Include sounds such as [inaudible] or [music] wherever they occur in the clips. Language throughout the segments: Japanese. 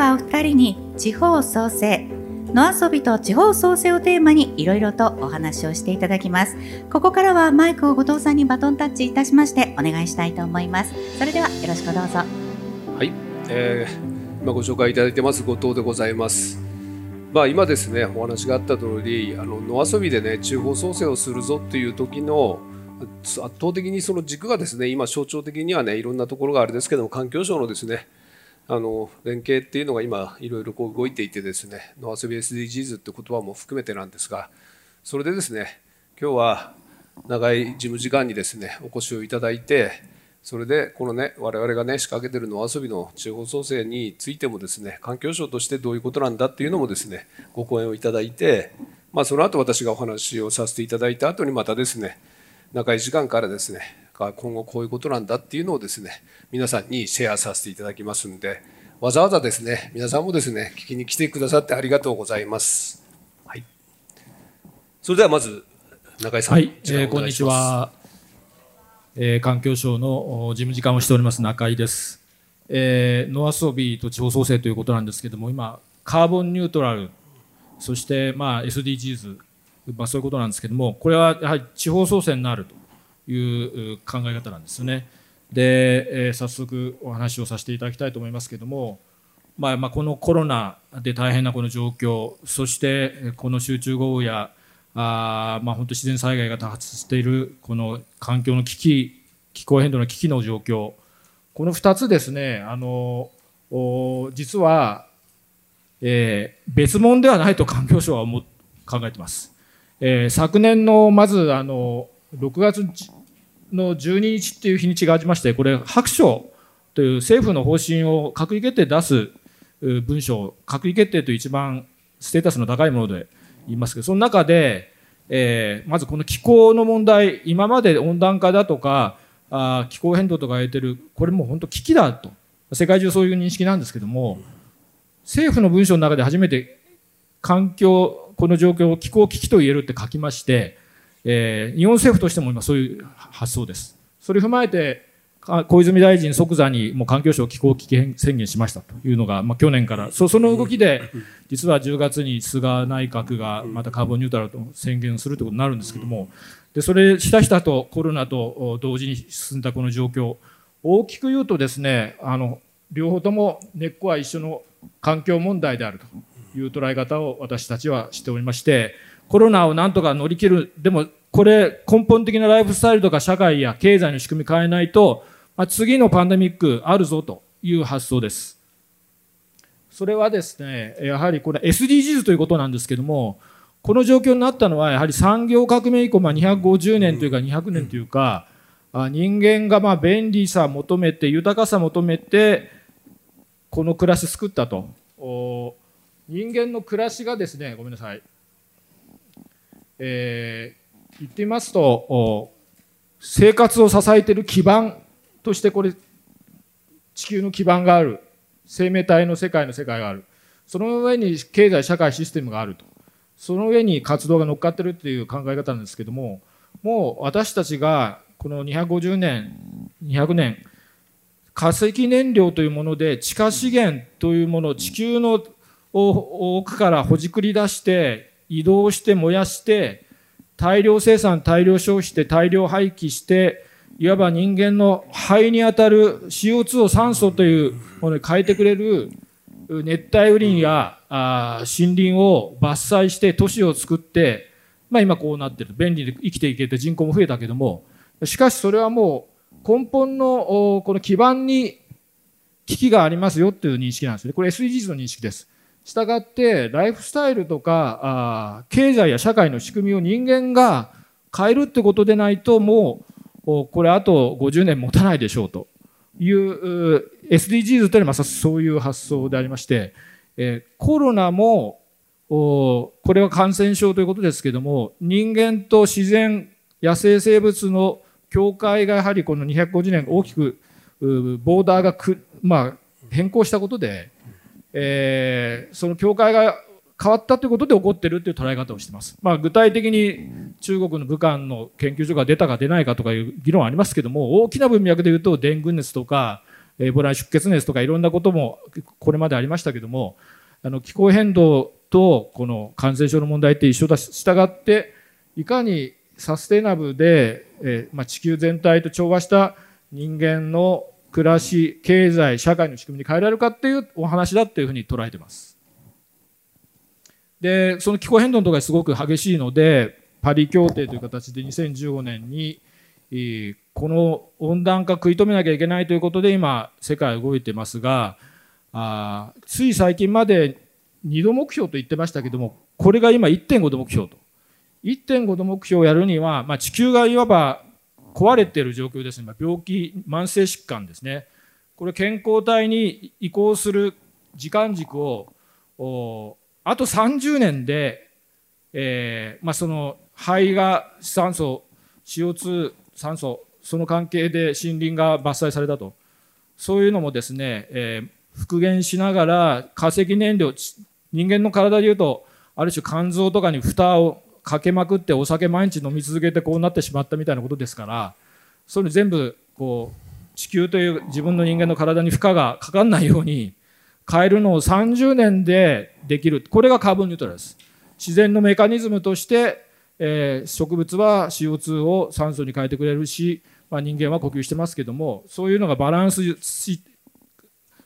はお二人に地方創生野遊びと地方創生をテーマにいろいろとお話をしていただきます。ここからはマイクを後藤さんにバトンタッチいたしましてお願いしたいと思います。それではよろしくどうぞ。はい、えー、今ご紹介いただいてます。後藤でございます。まあ今ですねお話があった通りあの野遊びでね地方創生をするぞっていう時の圧倒的にその軸がですね今象徴的にはねいろんなところがあれですけども環境省のですねあの連携っていうのが今いろいろこう動いていてですね野遊び SDGs って言葉も含めてなんですがそれでですね今日は長い事務時間にですねお越しをいただいてそれでこのね我々がね仕掛けてる野遊びの地方創生についてもですね環境省としてどういうことなんだっていうのもですねご講演をいただいてまあその後私がお話をさせていただいた後にまたですね長い時間からですね今後こういうことなんだっていうのをですね皆さんにシェアさせていただきますんでわざわざですね皆さんもですね聞きに来てくださってありがとうございます。はい、それではまず中井さん、はい。えー、こんにちは、えー、環境省の事務次官をしております中井です。えー、野遊びと地方創生ということなんですけども今カーボンニュートラルそしてまあ SDGs、まあ、そういうことなんですけどもこれはやはり地方創生になるという考え方なんですね。で、えー、早速お話をさせていただきたいと思いますけども、まあ、まあこのコロナで大変なこの状況そしてこの集中豪雨やあ、まあ、本当自然災害が多発しているこの環境の危機気候変動の危機の状況この2つですねあの実は、えー、別物ではないと [laughs] 環境省は考えてます。えー、昨年のまずあの6月の12日っていう日にちがありまして、これ、白書という政府の方針を閣議決定出す文書、閣議決定という一番ステータスの高いもので言いますけど、その中で、えー、まずこの気候の問題、今まで温暖化だとか、あ気候変動とか言ってる、これもう本当危機だと、世界中そういう認識なんですけども、政府の文書の中で初めて環境、この状況を気候危機と言えるって書きまして、えー、日本政府としても今そういう発想です。それを踏まえて小泉大臣即座にもう環境省気候危機宣言しましたというのが、まあ、去年からそその動きで実は10月に菅内閣がまたカーボンニュートラルと宣言するということになるんですけどもでそれひたひたとコロナと同時に進んだこの状況大きく言うとですねあの両方とも根っこは一緒の環境問題であるという捉え方を私たちはしておりましてコロナをなんとか乗り切る、でもこれ根本的なライフスタイルとか社会や経済の仕組み変えないと、まあ、次のパンデミックあるぞという発想です。それはですね、やはりこれ SDGs ということなんですけども、この状況になったのはやはり産業革命以降、まあ、250年というか200年というか、人間がまあ便利さ求めて豊かさ求めてこの暮らし作ったと。人間の暮らしがですねごめんなさい。えー、言ってみますと生活を支えている基盤としてこれ地球の基盤がある。生命体の世界の世界がある。その上に経済社会システムがあると。その上に活動が乗っかってるっていう考え方なんですけどももう私たちがこの250年200年化石燃料というもので地下資源というものを地球の奥からほじくり出して移動して燃やして大量生産大量消費して大量廃棄していわば人間の肺にあたる CO2 を酸素というものに変えてくれる熱帯雨林や森林を伐採して都市を作って、まあ、今こうなってる。便利で生きていけて人口も増えたけどもしかしそれはもう根本のこの基盤に危機がありますよっていう認識なんですね。これ SDGs の認識です。したがってライフスタイルとかあ経済や社会の仕組みを人間が変えるってことでないともうこれあと50年持たないでしょうという SDGs というのはまさそういう発想でありまして、えコロナもこれは感染症ということですけども人間と自然野生生物の境界がやはりこの250年大きくボーダーがく、まあ、変更したことでえー、その境界が変わったということで起こっているという捉え方をしてます。まあ、具体的に中国の武漢の研究所が出たか出ないかとかいう議論はありますけども大きな文脈で言うとデング熱とかエボラ出血熱とかいろんなこともこれまでありましたけどもあの気候変動とこの感染症の問題って一緒だし従っていかにサステナブルで、えーまあ、地球全体と調和した人間の暮らし経済社会の仕組みに変えられるかっていうお話だっていうふうに捉えてます。でその気候変動とかすごく激しいのでパリ協定という形で2015年にこの温暖化食い止めなきゃいけないということで今世界動いてますがあつい最近まで2度目標と言ってましたけどもこれが今1.5度目標と1.5度目標をやるには、まあ、地球がいわば壊れている状況ですね、病気慢性疾患ですね。これ健康体に移行する時間軸をあと30年で、えーまあ、その肺が酸素 CO2 酸素その関係で森林が伐採されたと。そういうのもですね、えー、復元しながら化石燃料人間の体でいうとある種肝臓とかに蓋をかけまくってお酒毎日飲み続けてこうなってしまったみたいなことですからそれ全部こう地球という自分の人間の体に負荷がかかんないように変えるのを30年でできる。これがカーボンニュートラルです。自然のメカニズムとして、えー、植物は CO2 を酸素に変えてくれるし、まあ、人間は呼吸してますけどもそういうのがバランス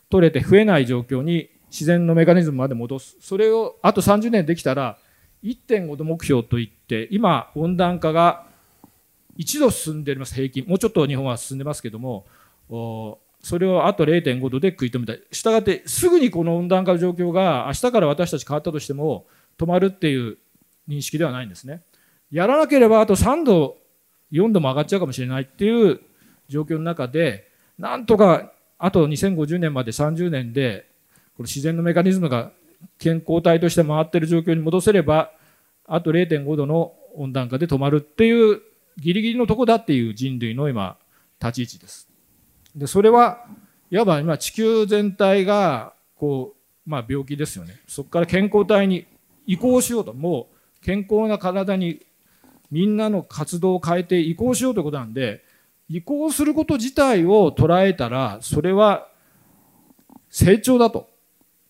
取れて増えない状況に自然のメカニズムまで戻す。それをあと30年できたら1.5度目標といって今温暖化が1度進んでいます平均。もうちょっと日本は進んでますけどもそれをあと0.5度で食い止めたい。したがってすぐにこの温暖化の状況が明日から私たち変わったとしても止まるっていう認識ではないんですね。やらなければあと3度4度も上がっちゃうかもしれないっていう状況の中でなんとかあと2050年まで30年でこの自然のメカニズムが健康体として回ってる状況に戻せればあと0.5度の温暖化で止まるっていうギリギリのとこだっていう人類の今立ち位置です。でそれはいわば今地球全体がこう、まあ、病気ですよね。そこから健康体に移行しようと。もう健康な体にみんなの活動を変えて移行しようということなんで移行すること自体を捉えたらそれは成長だと。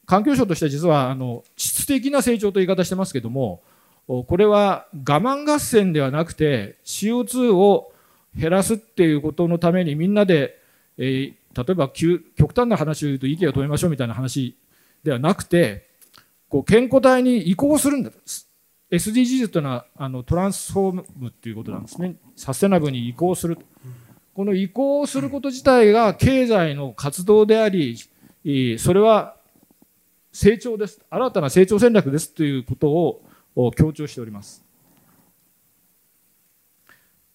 環境省としては実はあの質的な成長という言い方してますけどもこれは我慢合戦ではなくて CO2 を減らすっていうことのためにみんなでえー、例えば極端な話を言うと息を止めましょうみたいな話ではなくてこう健康体に移行するんだ SDGs というのはあのトランスフォームっていうことなんですね。サステナブルに移行するこの移行すること自体が経済の活動でありそれは成長です。新たな成長戦略ですということを強調しております。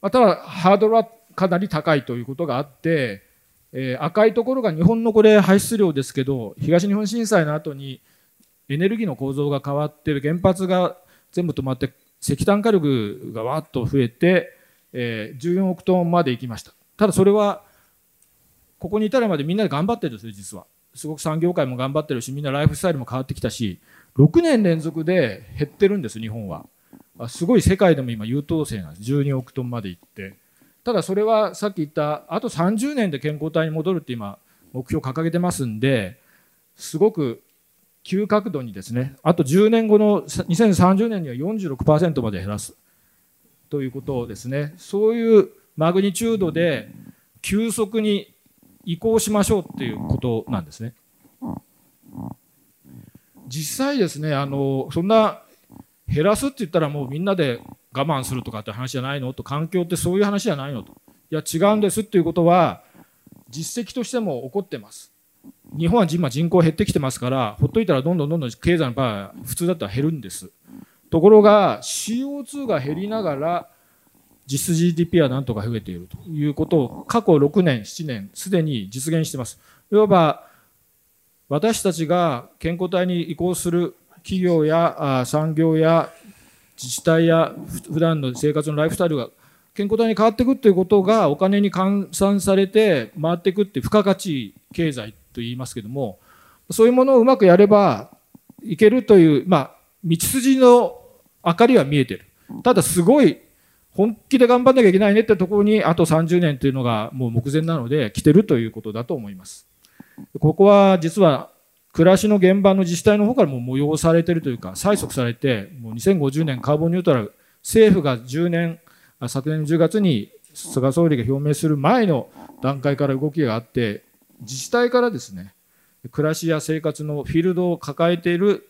ただハードルはかなり高いということがあってえー、赤いところが日本のこれ排出量ですけど東日本震災の後にエネルギーの構造が変わって原発が全部止まって石炭火力がわっと増えて、えー、14億トンまで行きました。ただそれはここに至るまでみんなで頑張ってるんですよ実は。すごく産業界も頑張ってるしみんなライフスタイルも変わってきたし6年連続で減ってるんです日本は。すごい世界でも今優等生なんです。12億トンまで行って。ただそれはさっき言ったあと30年で健康体に戻るって今目標掲げてますんですごく急角度にですねあと10年後の2030年には46%まで減らす。ということですね。そういうマグニチュードで急速に移行しましょうっていうことなんですね。実際ですねあのそんな減らすって言ったらもうみんなで我慢するとかって話じゃないのと環境ってそういう話じゃないのと。いや違うんですっていうことは実績としても起こってます。日本は今人口減ってきてますからほっといたらどんどんどんどん経済の場合普通だったら減るんです。ところが CO2 が減りながら実質 GDP はなんとか増えているということを過去6年7年すでに実現しています。いわば私たちが健康体に移行する企業や産業や自治体や普段の生活のライフスタイルが健康体に変わっていくということがお金に換算されて回っていくっていう付加価値経済と言いますけどもそういうものをうまくやればいけるという、まあ、道筋の明かりは見えてる。ただすごい本気で頑張んなきゃいけないねってところにあと30年というのがもう目前なので来てるということだと思います。ここは実は暮らしの現場の自治体の方からも催されてるというか催促されてもう2050年カーボンニュートラル政府が10年昨年10月に菅総理が表明する前の段階から動きがあって自治体からですね暮らしや生活のフィールドを抱えている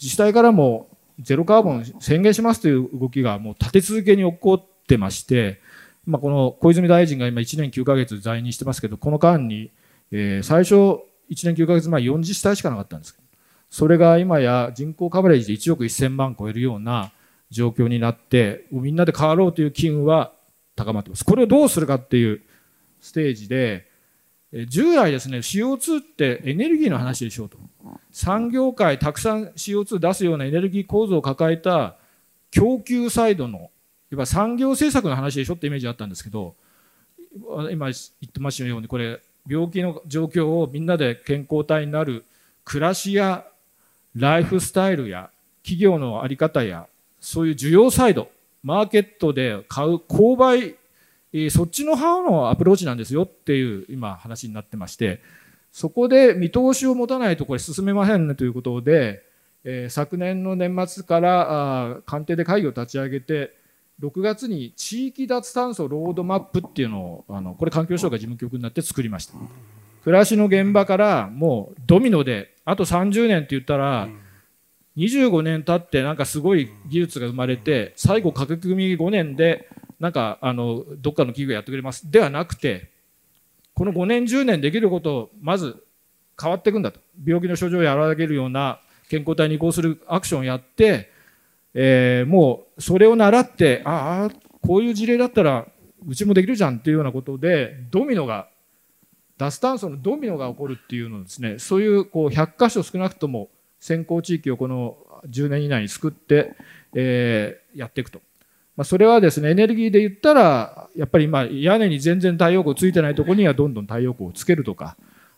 自治体からもゼロカーボン宣言しますという動きがもう立て続けに起こってまして、まあ、この小泉大臣が今1年9ヶ月在任してますけどこの間に、えー、最初1年9ヶ月前40自治体しかなかったんです。それが今や人口カバレージで1億1000万超えるような状況になってみんなで変わろうという機運は高まってます。これをどうするかっていうステージで従来ですね CO2 ってエネルギーの話でしょうと。産業界たくさん CO2 出すようなエネルギー構造を抱えた供給サイドのいわ産業政策の話でしょってイメージあったんですけど今言ってましたようにこれ病気の状況をみんなで健康体になる暮らしやライフスタイルや企業の在り方やそういう需要サイドマーケットで買う購買そっちの派のアプローチなんですよっていう今話になってましてそこで見通しを持たないとこれ進めませんねということで、えー、昨年の年末からあ官邸で会議を立ち上げて6月に地域脱炭素ロードマップっていうのをあのこれ環境省が事務局になって作りました。暮らしの現場からもうドミノであと30年って言ったら25年経ってなんかすごい技術が生まれて最後駆け組5年でなんかあのどっかの企業やってくれます。ではなくてこの5年10年できることをまず変わっていくんだと病気の症状を和らげるような健康体に移行するアクションをやって、えー、もうそれを習ってああこういう事例だったらうちもできるじゃんっていうようなことでドミノが脱炭素のドミノが起こるっていうのですねそういうこう100箇所少なくとも先行地域をこの10年以内に作って、えー、やっていくと。まあ、それはですねエネルギーで言ったらやっぱり今屋根に全然太陽光ついてないところにはどんどん太陽光をつけるとか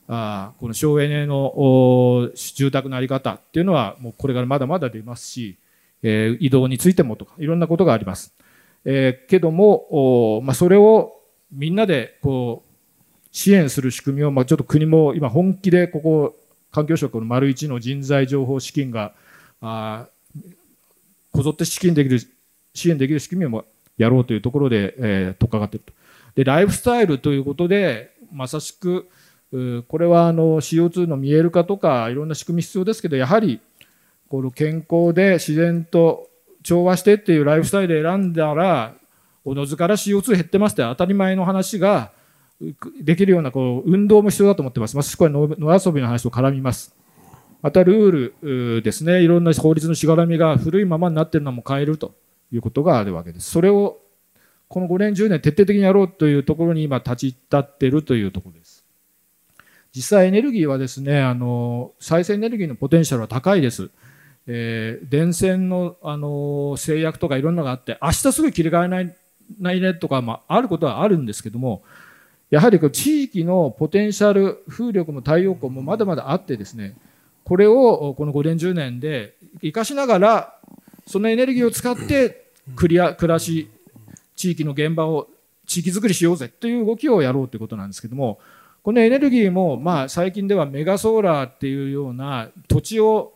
あこの省エネの住宅の在り方っていうのはもうこれからまだまだ出ますし、えー、移動についてもとかいろんなことがあります。えー、けども、まあ、それをみんなでこう支援する仕組みを、まあ、ちょっと国も今本気でここ環境省の丸一の人材情報資金があこぞって資金できる支援できる仕組みをやろうというところで、えー、取っかかっていると。で、ライフスタイルということで、まさしく、これはあの CO2 の見える化とかいろんな仕組み必要ですけど、やはりこの健康で自然と調和してっていうライフスタイルで選んだら、おのずから CO2 減ってますって当たり前の話ができるようなこう運動も必要だと思ってます。まさしくこれ野遊びの話と絡みます。またルールですね、いろんな法律のしがらみが古いままになってるのも変えると。いうことがあるわけです。それをこの5年10年徹底的にやろうというところに今立ち至っているというところです。実際エネルギーはですね、あの再生エネルギーのポテンシャルは高いです。えー、電線のあの制約とかいろんなのがあって、明日すぐ切り替えないないねとか、まあ、あることはあるんですけども、やはりこう地域のポテンシャル、風力も太陽光もまだまだあってですね、これをこの5年10年で生かしながらそのエネルギーを使ってクリア暮らし地域の現場を地域づくりしようぜという動きをやろうということなんですけどもこのエネルギーもまあ最近ではメガソーラーっていうような土地を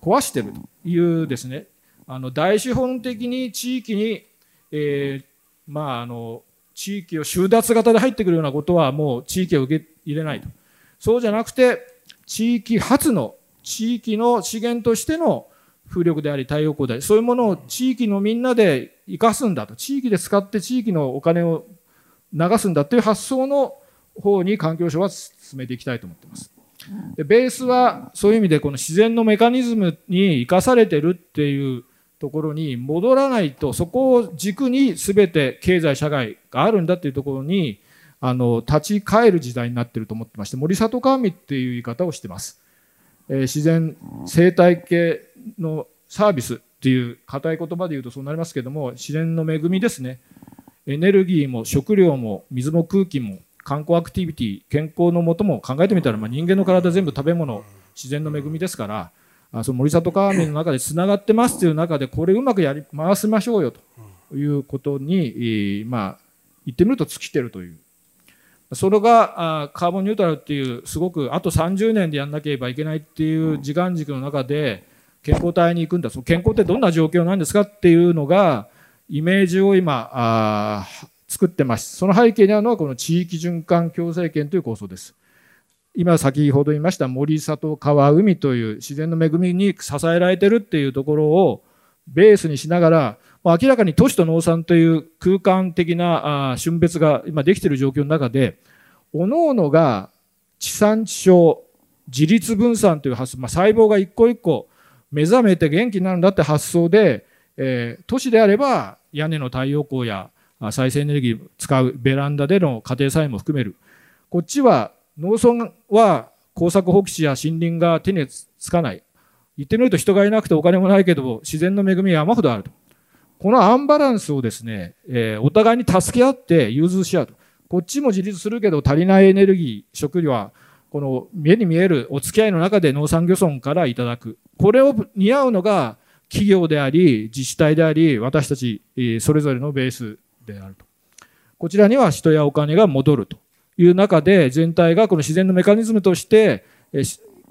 壊してるというですねあの大資本的に地域に、えー、まああの地域を収奪型で入ってくるようなことはもう地域を受け入れないと。そうじゃなくて地域発の地域の資源としての風力であり太陽光でありそういうものを地域のみんなで生かすんだと地域で使って地域のお金を流すんだという発想の方に環境省は進めていきたいと思っています。でベースはそういう意味でこの自然のメカニズムに生かされてるっていうところに戻らないとそこを軸に全て経済社会があるんだっていうところにあの立ち返る時代になってると思ってまして森里川っていう言い方をしてます。えー、自然生態系のサービスっていう硬い言葉で言うとそうなりますけども自然の恵みですね。エネルギーも食料も水も空気も観光アクティビティ健康のもとも考えてみたら、まあ、人間の体全部食べ物自然の恵みですからあその森里川面の中でつながってますという中でこれうまくやり回しましょうよということに、まあ、言ってみると尽きてるという。それがカーボンニュートラルっていうすごくあと30年でやんなければいけないっていう時間軸の中で健康体に行くんだ。その健康ってどんな状況なんですかっていうのがイメージを今あ作ってます。その背景にあるのはこの地域循環共生圏という構想です。今先ほど言いました森里川海という自然の恵みに支えられてるっていうところをベースにしながら明らかに都市と農産という空間的な春別が今できている状況の中で各々が地産地消自立分散という発想、まあ、細胞が一個一個目覚めて元気になるんだって発想で、えー、都市であれば屋根の太陽光や再生エネルギー使うベランダでの家庭菜園も含める。こっちは農村は耕作放棄地や森林が手につかない。言ってみると人がいなくてお金もないけど自然の恵みは山ほどあると。このアンバランスをですね、えー、お互いに助け合って融通し合うと。こっちも自立するけど足りないエネルギー食料はこの目に見えるお付き合いの中で農産漁村からいただく。これを担うのが企業であり自治体であり私たちそれぞれのベースであると。こちらには人やお金が戻るという中で全体がこの自然のメカニズムとして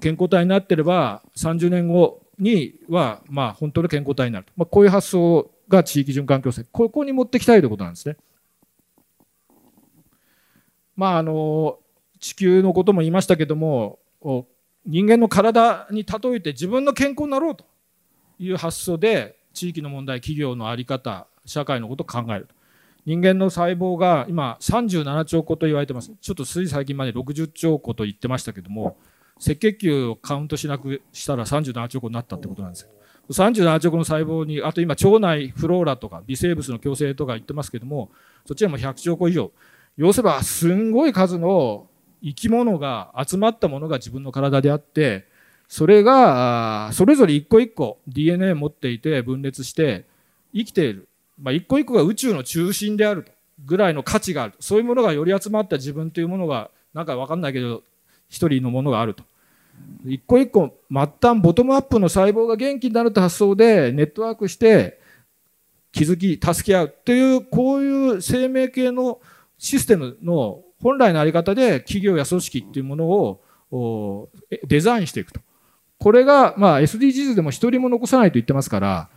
健康体になっていれば30年後にはまあ本当の健康体になると、まあ、こういう発想が地域循環共生。ここに持ってきたいということなんですね。まああの地球のことも言いましたけども人間の体に例えて自分の健康になろうという発想で地域の問題企業の在り方社会のことを考える人間の細胞が今37兆個と言われてます。ちょっとつい最近まで60兆個と言ってましたけども赤血球をカウントしなくしたら37兆個になったってことなんですよ。37兆個の細胞にあと今腸内フローラとか微生物の共生とか言ってますけどもそちはも100兆個以上。要すればすんごい数の生き物が集まったものが自分の体であってそれがそれぞれ一個一個 DNA 持っていて分裂して生きている、まあ、一個一個が宇宙の中心であるぐらいの価値があるそういうものがより集まった自分というものがなんか分かんないけど一人のものがあると。一個一個末端ボトムアップの細胞が元気になると発想でネットワークして気づき助け合うっていうこういう生命系のシステムの本来のあり方で企業や組織っていうものをデザインしていくと。これが、まあ、SDGs でも一人も残さないと言ってますから、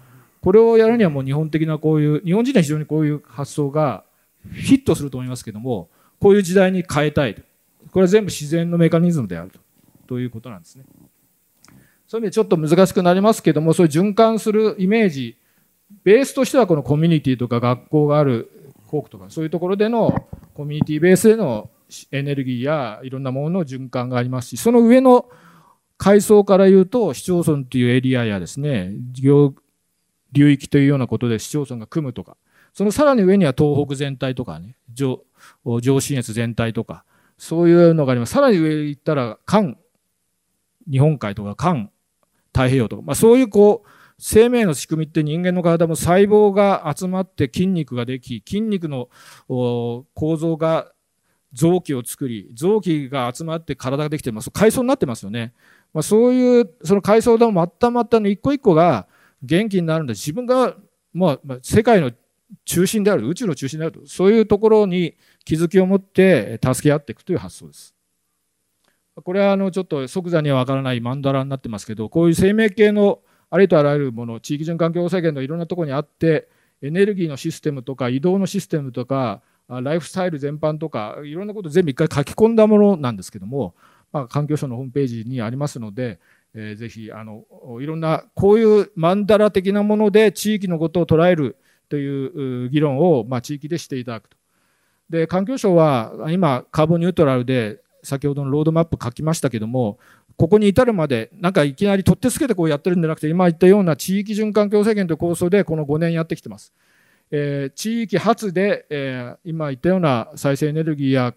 これをやるにはもう日本的なこういう、日本人は非常にこういう発想がヒットすると思いますけども、こういう時代に変えたいと。これは全部自然のメカニズムであるとということなんですね。そういう意味でちょっと難しくなりますけども、そういう循環するイメージ、ベースとしてはこのコミュニティとか学校がある校区とかそういうところでのコミュニティベースでのエネルギーやいろんなものの循環がありますしその上の階層から言うと市町村というエリアやですね流域というようなことで市町村が組むとかそのさらに上には東北全体とかね上上信越全体とかそういうのがあります。さらに上行ったら韓日本海とか韓太平洋とか、まあ、そういうこう生命の仕組みって人間の体も細胞が集まって筋肉ができ筋肉の構造が臓器を作り臓器が集まって体ができてます階層になってますよね、まあ、そういうその階層のまったまったの一個一個が元気になるんで自分が、まあ、世界の中心である宇宙の中心であると。そういうところに気づきを持って助け合っていくという発想です。これはあのちょっと即座にはわからないマンダラになってますけどこういう生命系のありとあらゆるもの地域循環境制限のいろんなところにあってエネルギーのシステムとか移動のシステムとかライフスタイル全般とかいろんなことを全部一回書き込んだものなんですけども、まあ、環境省のホームページにありますので、えー、ぜひあのいろんなこういうマンダラ的なもので地域のことを捉えるという議論を、まあ、地域でしていただくと。で環境省は今カーボンニュートラルで先ほどのロードマップ書きましたけどもここに至るまでなんかいきなり取ってつけてこうやってるんじゃなくて今言ったような地域循環共生圏という構想でこの5年やってきてます。えー、地域発で、えー、今言ったような再生エネルギーや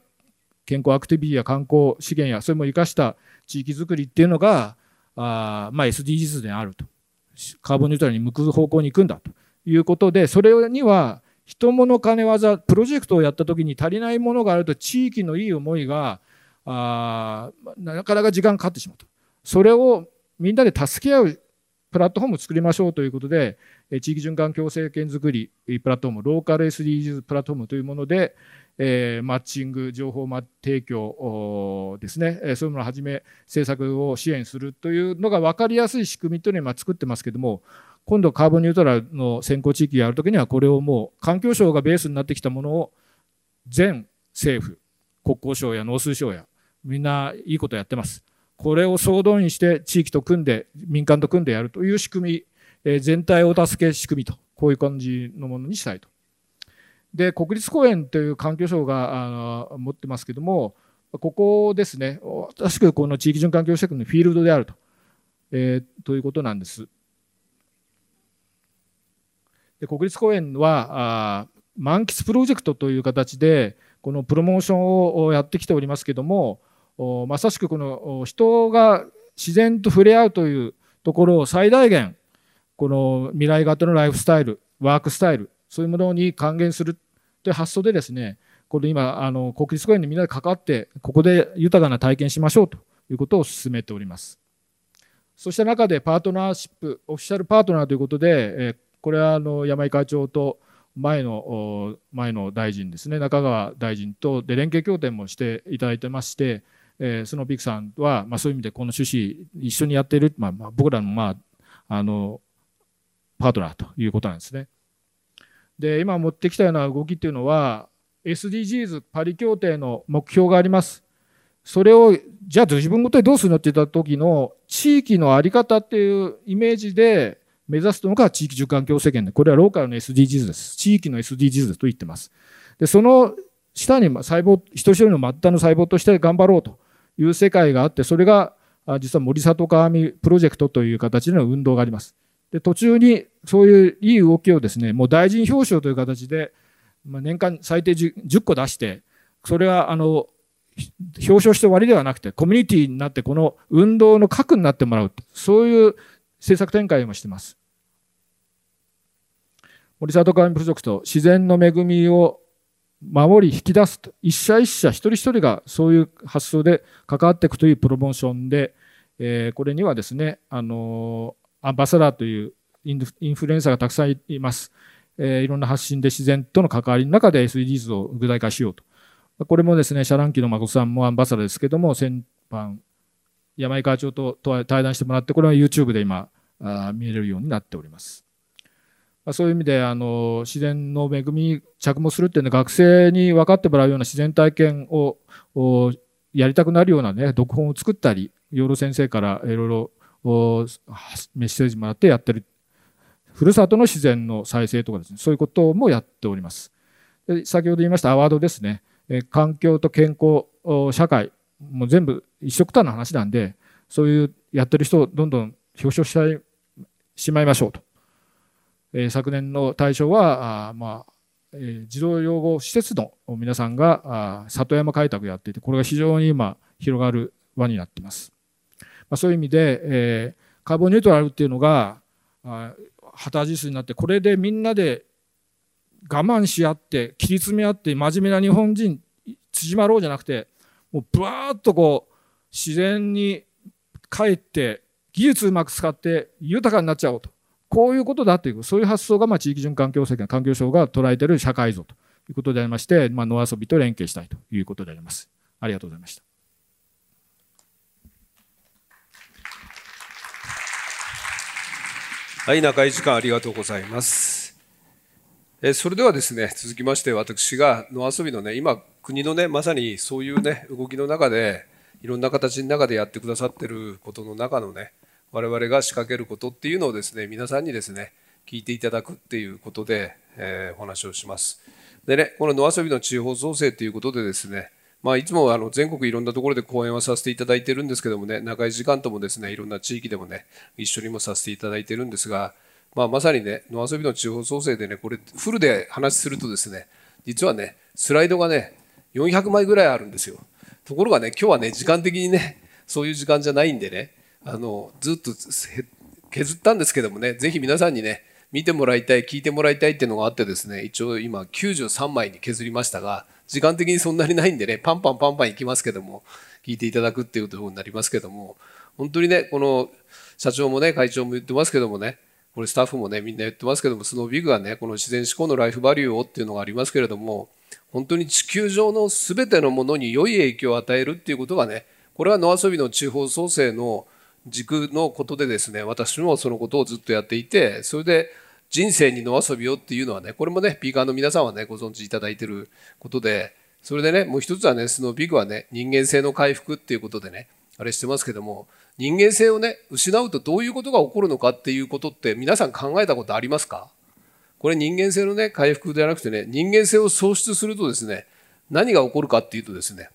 健康アクティビティや観光資源やそれも生かした地域づくりっていうのがあ、まあ、SDGs であるとカーボンニュートラルに向く方向に行くんだということでそれには人物金技プロジェクトをやった時に足りないものがあると地域のいい思いがあなかなか時間かかってしまうと。それをみんなで助け合うプラットフォームを作りましょうということで、地域循環共生圏づくりプラットフォーム、ローカル SDGs プラットフォームというもので、えー、マッチング情報提供ですね、そういうものをはじめ政策を支援するというのが分かりやすい仕組みというのを今作ってますけども今度カーボンニュートラルの先行地域をやるときにはこれをもう環境省がベースになってきたものを全政府国交省や農水省やみんないいことやってますこれを総動員して地域と組んで民間と組んでやるという仕組み、え全体を助け仕組みとこういう感じのものにしたいとで国立公園という環境省があ持ってますけどもここですね正しくこの地域循環境施策のフィールドであると,、えー、ということなんです。で国立公園はあ満喫プロジェクトという形でこのプロモーションをやってきておりますけどもまさしくこの人が自然と触れ合うというところを最大限この未来型のライフスタイルワークスタイルそういうものに還元するという発想でですね、これ今、あの国立公園にみんなで関わって、ここで豊かな体験しましょうということを進めております。そうした中でパートナーシップ、オフィシャルパートナーということで、これはあの山井会長と前の前の大臣ですね、中川大臣とで連携協定もしていただいてまして、えー、スノーピークさんは、まあ、そういう意味でこの趣旨一緒にやっている、まあ、まあ僕らの,、まあ、あのパートナーということなんですね。で今持ってきたような動きっていうのは SDGs パリ協定の目標があります。それをじゃあ自分ごとでどうするのって言った時の地域の在り方っていうイメージで目指すのが地域循環境制限でこれはローカルの SDGs です。地域の SDGs と言ってます。でその下に細胞一人一人の末端の細胞として頑張ろうという世界があってそれが実は森里川見プロジェクトという形での運動があります。で途中にそういういい動きをですねもう大臣表彰という形で、まあ、年間最低 10, 10個出してそれはあの表彰して終わりではなくてコミュニティになってこの運動の核になってもらうそういう政策展開もしてます。森里川プロジェクト自然の恵みを守り引き出すと一社一社一人一人がそういう発想で関わっていくというプロモーションで、えー、これにはですねあのアンバサダーというインフルエンサーがたくさんいます。えー、いろんな発信で自然との関わりの中で SDGs を具体化しようと。これもですね、シャランキの孫さんもアンバサダーですけども、先般、山井会長と対談してもらって、これは YouTube で今、あ見れるようになっております。まあ、そういう意味で、あの、自然の恵みに着目するっていうのは、学生に分かってもらうような自然体験をやりたくなるようなね、読本を作ったり、養老先生からいろいろメッセージもらってやってる。ふるさとの自然の再生とかですねそういうこともやっております。で先ほど言いましたアワードですね。環境と健康社会もう全部一緒くたの話なんでそういうやってる人をどんどん表彰してしまいましょうと、え、昨年の対象はあまあえー、児童養護施設の皆さんがあ里山開拓やっていてこれが非常に今広がる輪になっています。まあ、そういう意味で、えー、カーボンニュートラルっていうのが旗印になってこれでみんなで我慢し合って切り詰め合って真面目な日本人縮まろうじゃなくてもうブワーッとこう自然に帰って技術うまく使って豊かになっちゃおうと。こういうことだというそういう発想がまあ地域循環境政権環境省が捉えている社会像ということでありまして、まあ、野遊びと連携したいということであります。ありがとうございました。はい、中井時間ありがとうございます。えそれではですね、続きまして私が野遊びのね、今国のね、まさにそういうね、動きの中で、いろんな形の中でやってくださってることの中のね、我々が仕掛けることっていうのをですね、皆さんにですね、聞いていただくっていうことで、えー、お話をします。でね、この野遊びの地方創生ということでですね、まあ、いつもあの全国いろんなところで講演はさせていただいてるんですけどもね、長い時間ともですね、いろんな地域でもね、一緒にもさせていただいてるんですが、まあ、まさにね、野遊びの地方創生でね、これフルで話するとですね、実はね、スライドがね、400枚ぐらいあるんですよ。ところがね、今日はね、時間的にね、そういう時間じゃないんでね、あの、ずっと削ったんですけどもね、ぜひ皆さんにね、見てもらいたい、聞いてもらいたいっていうのがあってですね、一応今93枚に削りましたが、時間的にそんなにないんでね、パンパンパンパンいきますけども、聞いていただくっていうことになりますけども、本当にね、この社長もね、会長も言ってますけどもね、これスタッフもねみんな言ってますけどもスノービッグがねこの自然思考のライフバリューをっていうのがありますけれども本当に地球上の全てのものに良い影響を与えるっていうことがねこれは野遊びの地方創生の軸のことでですね私もそのことをずっとやっていてそれで人生に野遊びをっていうのはねこれもねピーカーの皆さんはねご存知いただいてることでそれでねもう一つはねスノービッグはね人間性の回復っていうことでねあれしてますけども人間性をね失うとどういうことが起こるのかっていうことって皆さん考えたことありますか？これ人間性のね回復ではなくてね人間性を喪失するとですね何が起こるかっていうとですね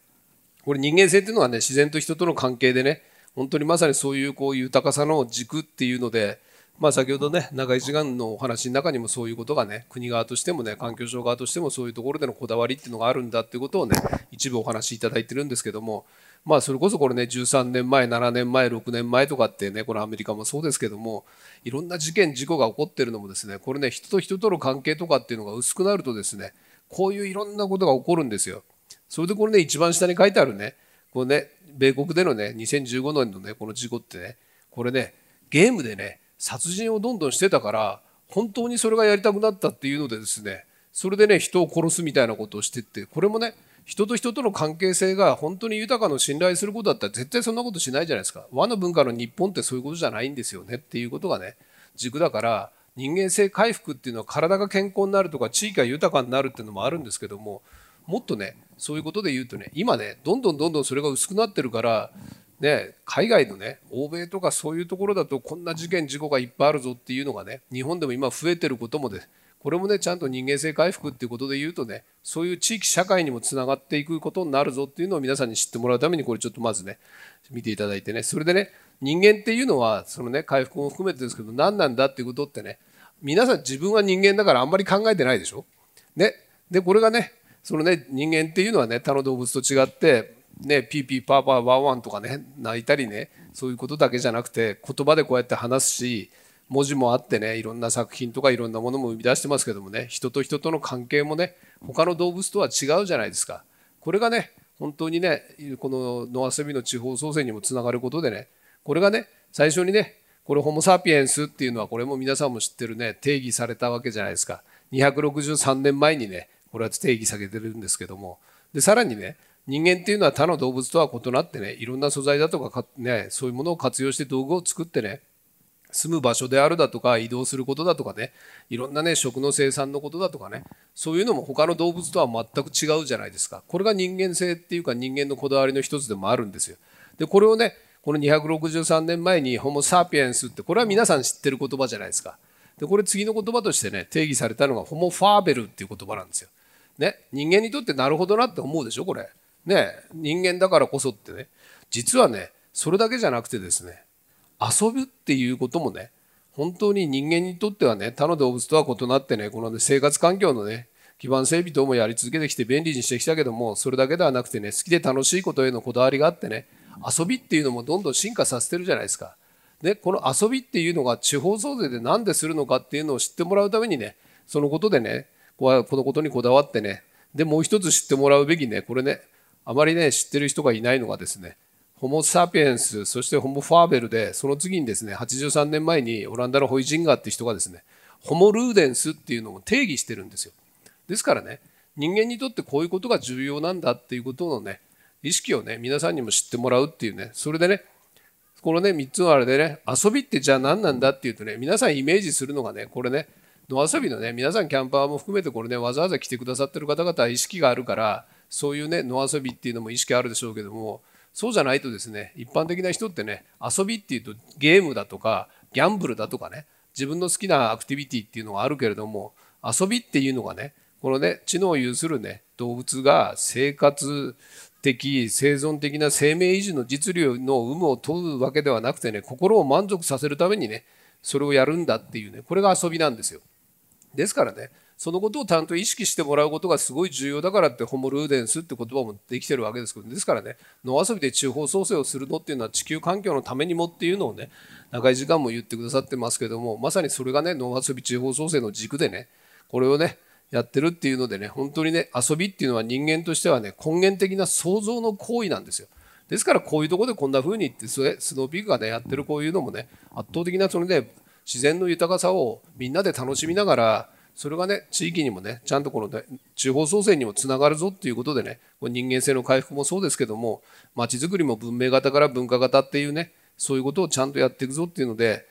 これ人間性っていうのはね自然と人との関係でね本当にまさにそういうこう豊かさの軸っていうのでまあ、先ほどね長い時間のお話の中にもそういうことがね国側としてもね環境省側としてもそういうところでのこだわりっていうのがあるんだっていうことをね一部お話しいただいてるんですけどもまあそれこそこれね13年前7年前6年前とかってねこのアメリカもそうですけどもいろんな事件事故が起こってるのもですねこれね人と人との関係とかっていうのが薄くなるとですねこういういろんなことが起こるんですよ。それでこれね一番下に書いてあるねこれね米国でのね2015年のねこの事故ってねこれねゲームでね殺人をどんどんしてたから本当にそれがやりたくなったっていうのでですねそれでね人を殺すみたいなことをしてってこれもね人と人との関係性が本当に豊かの信頼することだったら絶対そんなことしないじゃないですか。和の文化の日本ってそういうことじゃないんですよねっていうことがね軸だから人間性回復っていうのは体が健康になるとか地域が豊かになるっていうのもあるんですけどももっとねそういうことで言うとね今ねどんどんどんどんそれが薄くなってるからね、海外のね欧米とかそういうところだとこんな事件事故がいっぱいあるぞっていうのがね日本でも今増えてることもでこれもねちゃんと人間性回復っていうことで言うとねそういう地域社会にもつながっていくことになるぞっていうのを皆さんに知ってもらうためにこれちょっとまずね見ていただいてね。それでね人間っていうのはそのね回復も含めてですけど何なんだっていうことってね皆さん自分は人間だからあんまり考えてないでしょ？ね、でこれがねそのね人間っていうのはね他の動物と違ってね、ピーピーパーパーワンワンとかね泣いたりねそういうことだけじゃなくて言葉でこうやって話すし文字もあってねいろんな作品とかいろんなものも生み出してますけどもね人と人との関係もね他の動物とは違うじゃないですか。これがね本当にねこの野遊びの地方創生にもつながることでねこれがね最初にねこれホモ・サピエンスっていうのはこれも皆さんも知ってるね定義されたわけじゃないですか。263年前にねこれは定義されてるんですけども。でさらにね人間っていうのは他の動物とは異なってねいろんな素材だとかね、そういうものを活用して道具を作ってね住む場所であるだとか移動することだとかねいろんなね食の生産のことだとかねそういうのも他の動物とは全く違うじゃないですか。これが人間性っていうか人間のこだわりの一つでもあるんですよ。でこれをねこの263年前にホモ・サピエンスってこれは皆さん知ってる言葉じゃないですか。でこれ次の言葉としてね定義されたのがホモ・ファーベルっていう言葉なんですよ。ね人間にとってなるほどなって思うでしょこれね、人間だからこそってね実はねそれだけじゃなくてですね遊ぶっていうこともね本当に人間にとってはね他の動物とは異なってねこの、ね、生活環境のね基盤整備等もやり続けてきて便利にしてきたけどもそれだけではなくてね好きで楽しいことへのこだわりがあってね遊びっていうのもどんどん進化させてるじゃないですか。でこの遊びっていうのが地方創生で何でするのかっていうのを知ってもらうためにねそのことでねこのことにこだわってね。でもう一つ知ってもらうべきねこれね。あまりね知ってる人がいないのがですね。ホモ・サピエンスそしてホモ・ファーベルでその次にですね83年前にオランダのホイジンガーって人がですねホモ・ルーデンスっていうのを定義してるんですよ。ですからね人間にとってこういうことが重要なんだっていうことのね意識をね皆さんにも知ってもらうっていうね。それでねこのね3つのあれでね遊びってじゃあ何なんだっていうとね皆さんイメージするのがねこれね野遊びのね皆さんキャンパーも含めてこれねわざわざ来てくださってる方々は意識があるからそういうね野遊びっていうのも意識あるでしょうけどもそうじゃないとですね一般的な人ってね遊びっていうとゲームだとかギャンブルだとかね自分の好きなアクティビティっていうのがあるけれども遊びっていうのがねこのね知能を有するね動物が生活的生存的な生命維持の実利の有無を問うわけではなくてね心を満足させるためにねそれをやるんだっていうねこれが遊びなんですよ。ですからねそのことをちゃんと意識してもらうことがすごい重要だからってホモ・ルーデンスって言葉もできてるわけですけどですからね野遊びで地方創生をするのっていうのは地球環境のためにもっていうのをね長い時間も言ってくださってますけどもまさにそれがね野遊び地方創生の軸でねこれをねやってるっていうのでね本当にね遊びっていうのは人間としてはね根源的な創造の行為なんですよ。ですからこういうとこでこんな風に言ってスノーピークがねやってるこういうのもね圧倒的なそれで自然の豊かさをみんなで楽しみながらそれがね地域にもねちゃんとこの、ね、地方創生にもつながるぞっていうことでね人間性の回復もそうですけどもまちづくりも文明型から文化型っていうねそういうことをちゃんとやっていくぞっていうので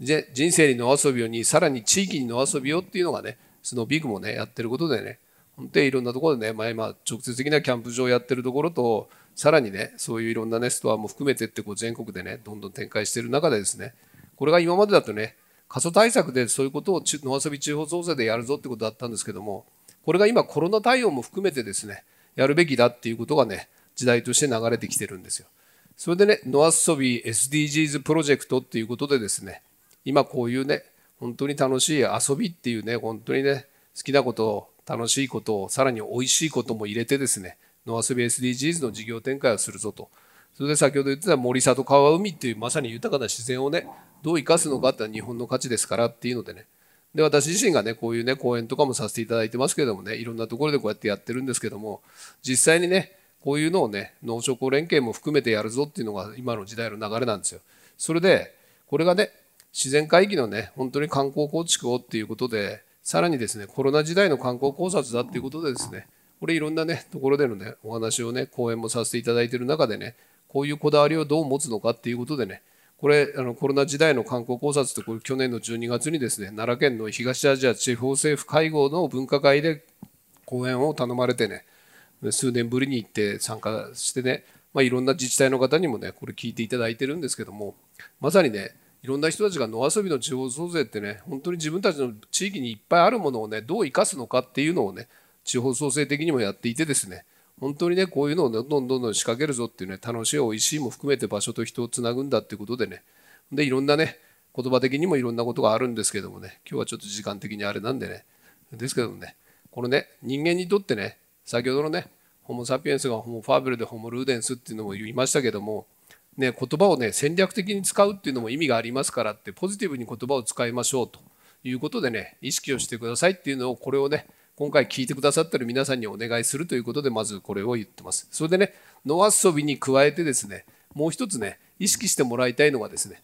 人生に野遊びをにさらに地域に野遊びをっていうのがねスノーピークもねやってることでね本当にいろんなところでね、まあ、今直接的なキャンプ場をやってるところとさらにねそういういろんなねストアも含めてってこう全国でねどんどん展開してる中でですねこれが今までだとね過疎対策でそういうことを野遊び地方創生でやるぞってことだったんですけどもこれが今コロナ対応も含めてですねやるべきだっていうことがね時代として流れてきてるんですよ。それでね野遊び SDGs プロジェクトっていうことでですね今こういうね本当に楽しい遊びっていうね本当にね好きなことを楽しいことをさらに美味しいことも入れてですね野遊び SDGs の事業展開をするぞとそれで先ほど言ってた森里川海っていうまさに豊かな自然をねどう生かすのかってのは日本の価値ですからっていうのでねで私自身がねこういうね講演とかもさせていただいてますけどもねいろんなところでこうやってやってるんですけども実際にねこういうのをね農食連携も含めてやるぞっていうのが今の時代の流れなんですよ。それでこれがね自然回帰のね本当に観光構築をっていうことでさらにですねコロナ時代の観光考察だっていうことでですねこれいろんなねところでのねお話をね講演もさせていただいてる中でねこういうこだわりをどう持つのかっていうことでねこれあのコロナ時代の観光考察ってこれ去年の12月にですね奈良県の東アジア地方政府会合の分科会で講演を頼まれてね数年ぶりに行って参加してね、まあ、いろんな自治体の方にもねこれ聞いていただいてるんですけどもまさにねいろんな人たちが野遊びの地方創生ってね本当に自分たちの地域にいっぱいあるものをねどう生かすのかっていうのをね地方創生的にもやっていてですね本当にねこういうのをどんどんどんどん仕掛けるぞっていうね楽しい美味しいも含めて場所と人をつなぐんだっていうことでね。でいろんなね言葉的にもいろんなことがあるんですけどもね。今日はちょっと時間的にあれなんでね。ですけどもねこのね人間にとってね先ほどのねホモ・サピエンスがホモ・ファーベルでホモ・ルーデンスっていうのも言いましたけどもね、言葉をね戦略的に使うっていうのも意味がありますからってポジティブに言葉を使いましょうということでね意識をしてくださいっていうのをこれをね今回聞いてくださってる皆さんにお願いするということでまずこれを言ってます。それでね野遊びに加えてですねもう一つね意識してもらいたいのがですね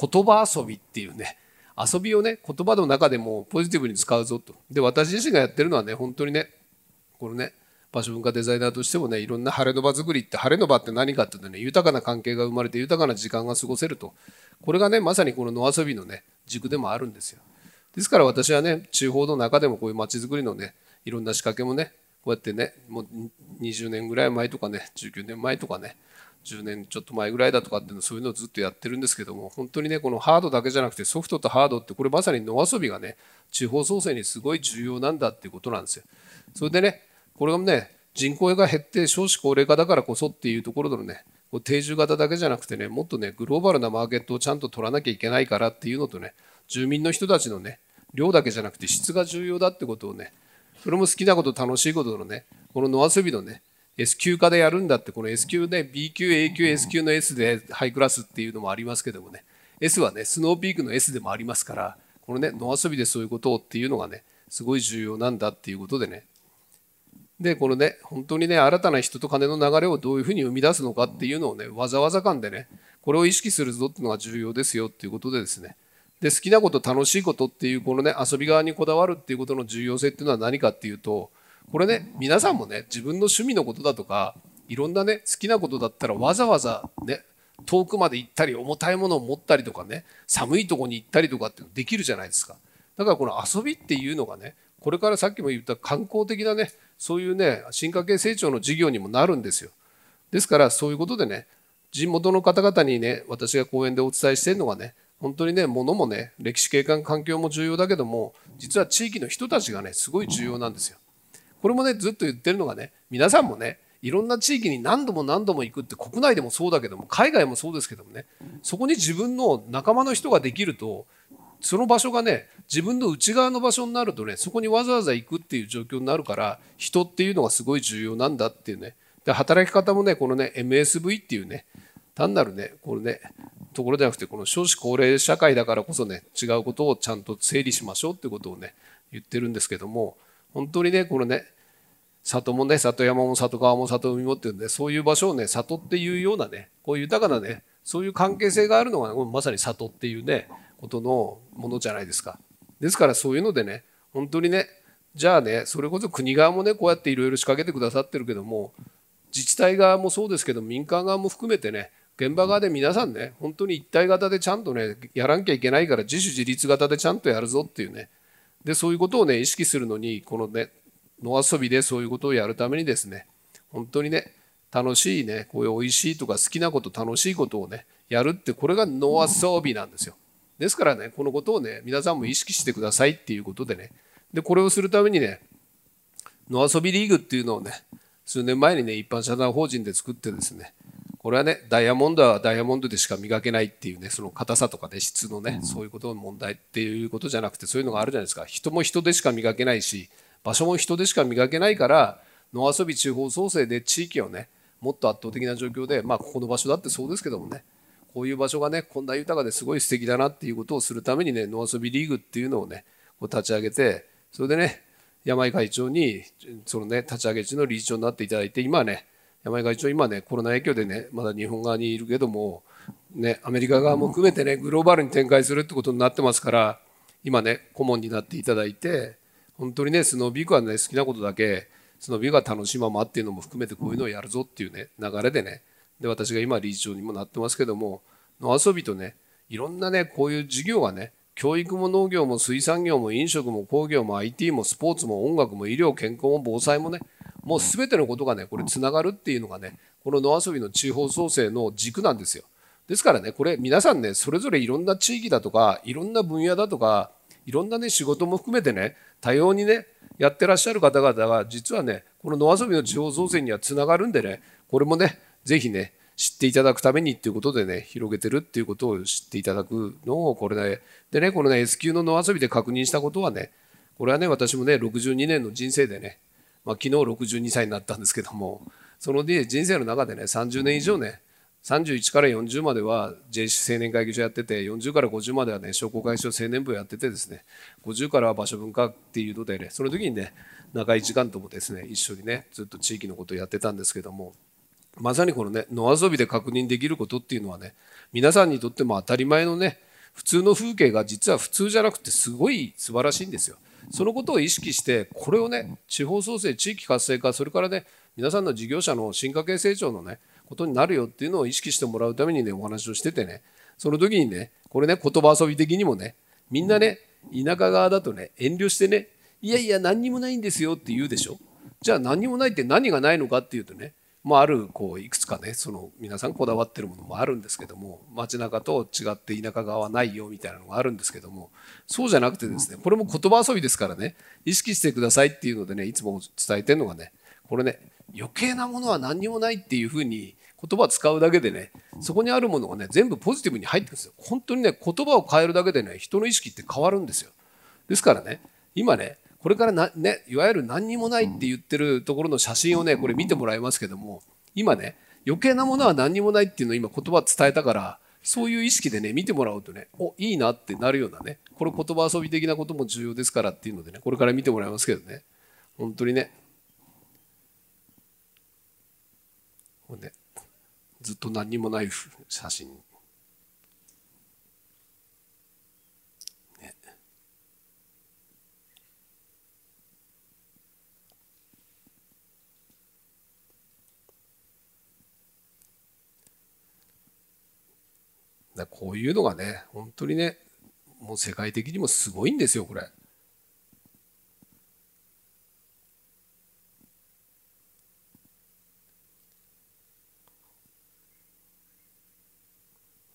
言葉遊びっていうね遊びをね言葉の中でもポジティブに使うぞと。で私自身がやってるのはね本当にねこのね場所文化デザイナーとしてもねいろんな晴れの場作りって晴れの場って何かっていうとね豊かな関係が生まれて豊かな時間が過ごせると。これがねまさにこの野遊びのね軸でもあるんですよ。ですから私はね地方の中でもこういう街づくりのねいろんな仕掛けもねこうやってねもう20年ぐらい前とかね19年前とかね10年ちょっと前ぐらいだとかっていうのそういうのをずっとやってるんですけども本当にねこのハードだけじゃなくてソフトとハードってこれまさに野遊びがね地方創生にすごい重要なんだっていうことなんですよ。それでねこれがね人口が減って少子高齢化だからこそっていうところのね定住型だけじゃなくてねもっとねグローバルなマーケットをちゃんと取らなきゃいけないからっていうのとね住民の人たちのね量だけじゃなくて質が重要だってことをねそれも好きなこと楽しいことのねこの野遊びのね S 級化でやるんだってこの S 級ね B 級 A 級 S 級の S でハイクラスっていうのもありますけどもね S はねスノーピークの S でもありますからこのね野遊びでそういうことをっていうのがねすごい重要なんだっていうことでね。でこのね本当にね新たな人と金の流れをどういうふうに生み出すのかっていうのをねわざわざ感でねこれを意識するぞっていうのが重要ですよっていうことでですねで好きなこと楽しいことっていうこのね遊び側にこだわるっていうことの重要性っていうのは何かっていうとこれね皆さんもね自分の趣味のことだとかいろんなね好きなことだったらわざわざね遠くまで行ったり重たいものを持ったりとかね寒いとこに行ったりとかってできるじゃないですか。だからこの遊びっていうのがねこれからさっきも言った観光的なねそういうね進化系成長の事業にもなるんですよ。ですからそういうことでね地元の方々にね私が講演でお伝えしてるのがね本当にね物もね歴史景観環境も重要だけども実は地域の人たちがねすごい重要なんですよ。これもねずっと言ってるのがね皆さんもねいろんな地域に何度も何度も行くって国内でもそうだけども海外もそうですけどもねそこに自分の仲間の人ができるとその場所がね自分の内側の場所になるとねそこにわざわざ行くっていう状況になるから人っていうのがすごい重要なんだっていうね。で働き方もねこのね MSV っていうね単なるねこれねところじゃなくてこの少子高齢社会だからこそね違うことをちゃんと整理しましょうってことをね言ってるんですけども本当にねこのね里もね里山も里川も里海もっていうんでそういう場所をね里っていうようなねこういう豊かなねそういう関係性があるのがまさに里っていうねことのものじゃないですか。ですからそういうのでね本当にねじゃあねそれこそ国側もねこうやっていろいろ仕掛けてくださってるけども自治体側もそうですけど民間側も含めてね現場側で皆さんね本当に一体型でちゃんとねやらなきゃいけないから自主自立型でちゃんとやるぞっていうね。でそういうことをね意識するのにこのね野遊びでそういうことをやるためにですね本当にね楽しいねこういう美味しいとか好きなこと楽しいことをねやるってこれが野遊びなんですよ。ですからねこのことをね皆さんも意識してくださいっていうことでね。でこれをするためにね野遊びリーグっていうのをね数年前にね一般社団法人で作ってですねこれはねダイヤモンドはダイヤモンドでしか磨けないっていうねその硬さとかね質のねそういうことの問題っていうことじゃなくてそういうのがあるじゃないですか。人も人でしか磨けないし場所も人でしか磨けないから野遊び地方創生で地域をねもっと圧倒的な状況でまあここの場所だってそうですけどもねこういう場所がねこんな豊かですごい素敵だなっていうことをするためにね野遊びリーグっていうのをねこう立ち上げてそれでね山井会長にそのね立ち上げ地の理事長になっていただいて今ね山井会長、今ね、コロナ影響でね、まだ日本側にいるけども、ね、アメリカ側も含めてね、グローバルに展開するってことになってますから、今ね、顧問になっていただいて、本当にね、スノービークはね、好きなことだけ、スノービークは楽しいままっていうのも含めてこういうのをやるぞっていうね、流れでね、で、私が今理事長にもなってますけども、野遊びとね、いろんなね、こういう事業がね、教育も農業も水産業も飲食も工業も IT もスポーツも音楽も医療健康も防災もねもう全てのことがねこれつながるっていうのがねこの野遊びの地方創生の軸なんですよ。ですからねこれ皆さんねそれぞれいろんな地域だとかいろんな分野だとかいろんなね仕事も含めてね多様にねやってらっしゃる方々が実はねこの野遊びの地方創生にはつながるんでねこれもねぜひね知っていただくためにっていうことでね広げてるっていうことを知っていただくのをこれねでねこのね S 級の野遊びで確認したことはねこれはね私もね62年の人生でねまあ、昨日62歳になったんですけどもそので人生の中でね30年以上ね31から40までは JC 青年会議所やってて40から50まではね商工会議所青年部やっててですね50からは場所文化っていうのでねその時にね中井時間ともですね一緒にねずっと地域のことをやってたんですけどもまさにこのね野遊びで確認できることっていうのはね皆さんにとっても当たり前のね普通の風景が実は普通じゃなくてすごい素晴らしいんですよ。そのことを意識してこれをね地方創生地域活性化それからね皆さんの事業者の進化系成長のねことになるよっていうのを意識してもらうためにねお話をしててね。その時にねこれね言葉遊び的にもねみんなね田舎側だとね遠慮してねいやいや何にもないんですよって言うでしょ。じゃあ何にもないって何がないのかっていうとねまあ、あるこういくつかねその皆さんこだわってるものもあるんですけども街中と違って田舎側はないよみたいなのがあるんですけどもそうじゃなくてですねこれも言葉遊びですからね意識してくださいっていうのでねいつも伝えてるのがねこれね余計なものは何にもないっていうふうに言葉使うだけでねそこにあるものがね全部ポジティブに入ってるんですよ。本当にね言葉を変えるだけでね人の意識って変わるんですよ。ですからね今ねこれからな、ね、いわゆる何にもないって言ってるところの写真をねこれ見てもらいますけども今ね余計なものは何にもないっていうのを今言葉伝えたからそういう意識でね見てもらうとねおいいなってなるようなねこれ言葉遊び的なことも重要ですからっていうのでねこれから見てもらいますけどね。本当にね。これねずっと何にもない写真。だこういうのがね本当にねもう世界的にもすごいんですよこれ。